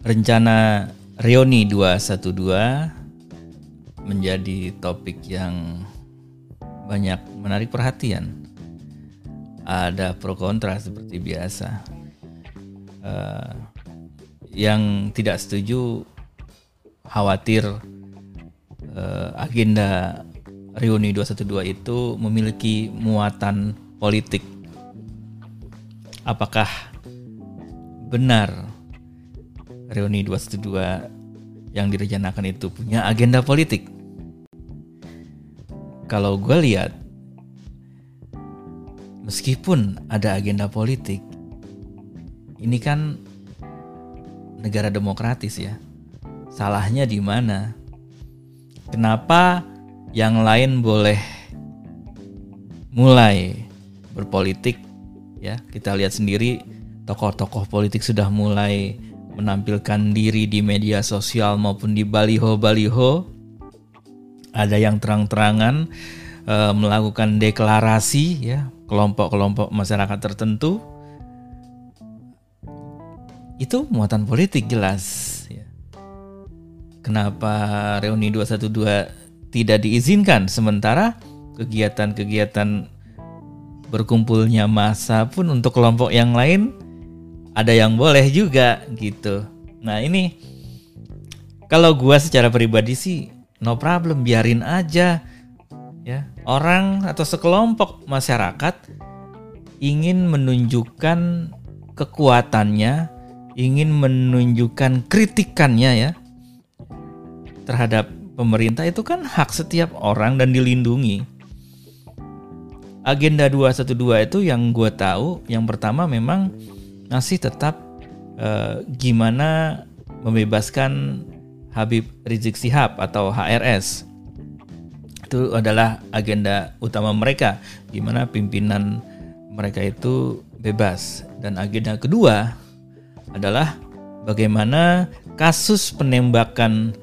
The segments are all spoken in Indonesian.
rencana Reuni 212 menjadi topik yang banyak menarik perhatian. Ada pro kontra seperti biasa. Uh, yang tidak setuju khawatir uh, agenda reuni 212 itu memiliki muatan politik. Apakah benar reuni 212 yang direncanakan itu punya agenda politik. Kalau gue lihat, meskipun ada agenda politik, ini kan negara demokratis ya. Salahnya di mana? Kenapa yang lain boleh mulai berpolitik ya? Kita lihat sendiri tokoh-tokoh politik sudah mulai menampilkan diri di media sosial maupun di baliho-baliho. Ada yang terang-terangan e, melakukan deklarasi ya kelompok-kelompok masyarakat tertentu. Itu muatan politik jelas ya. Kenapa reuni 212 tidak diizinkan sementara kegiatan-kegiatan berkumpulnya masa pun untuk kelompok yang lain ada yang boleh juga gitu. Nah ini kalau gua secara pribadi sih no problem biarin aja ya orang atau sekelompok masyarakat ingin menunjukkan kekuatannya, ingin menunjukkan kritikannya ya terhadap pemerintah itu kan hak setiap orang dan dilindungi. Agenda 212 itu yang gue tahu, yang pertama memang masih tetap uh, gimana membebaskan Habib Rizik Sihab atau HRS. Itu adalah agenda utama mereka, gimana pimpinan mereka itu bebas. Dan agenda kedua adalah bagaimana kasus penembakan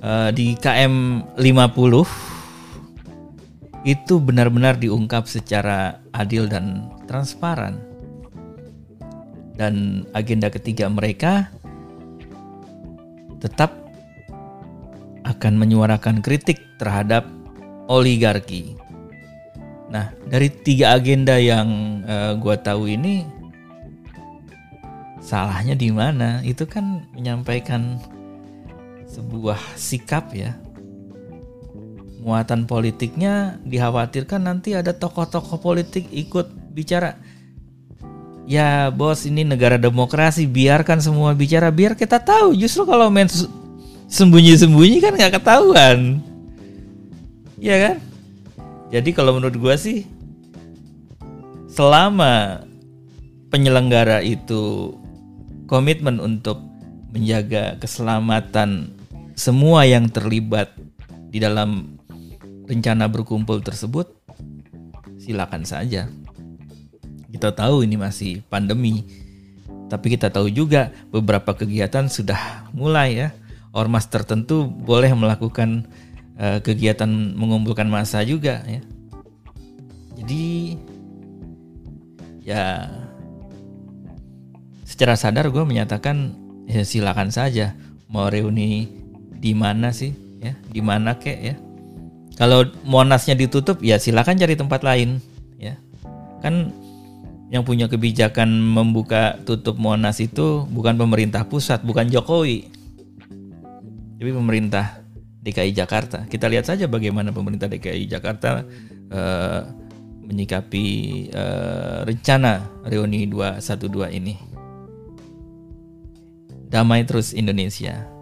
uh, di KM 50 itu benar-benar diungkap secara adil dan transparan dan agenda ketiga mereka tetap akan menyuarakan kritik terhadap oligarki. Nah, dari tiga agenda yang uh, gue tahu ini, salahnya di mana? Itu kan menyampaikan sebuah sikap ya. Muatan politiknya dikhawatirkan nanti ada tokoh-tokoh politik ikut bicara ya bos ini negara demokrasi biarkan semua bicara biar kita tahu. Justru kalau main sembunyi-sembunyi kan nggak ketahuan. Ya kan? Jadi kalau menurut gue sih selama penyelenggara itu komitmen untuk menjaga keselamatan semua yang terlibat di dalam rencana berkumpul tersebut silakan saja kita tahu ini masih pandemi, tapi kita tahu juga beberapa kegiatan sudah mulai ya. Ormas tertentu boleh melakukan uh, kegiatan mengumpulkan massa juga ya. Jadi ya secara sadar gue menyatakan ya silakan saja mau reuni di mana sih ya di mana kek ya kalau monasnya ditutup ya silakan cari tempat lain ya kan yang punya kebijakan membuka tutup Monas itu bukan pemerintah pusat, bukan Jokowi. Tapi pemerintah DKI Jakarta. Kita lihat saja bagaimana pemerintah DKI Jakarta uh, menyikapi uh, rencana reuni 212 ini. Damai terus Indonesia.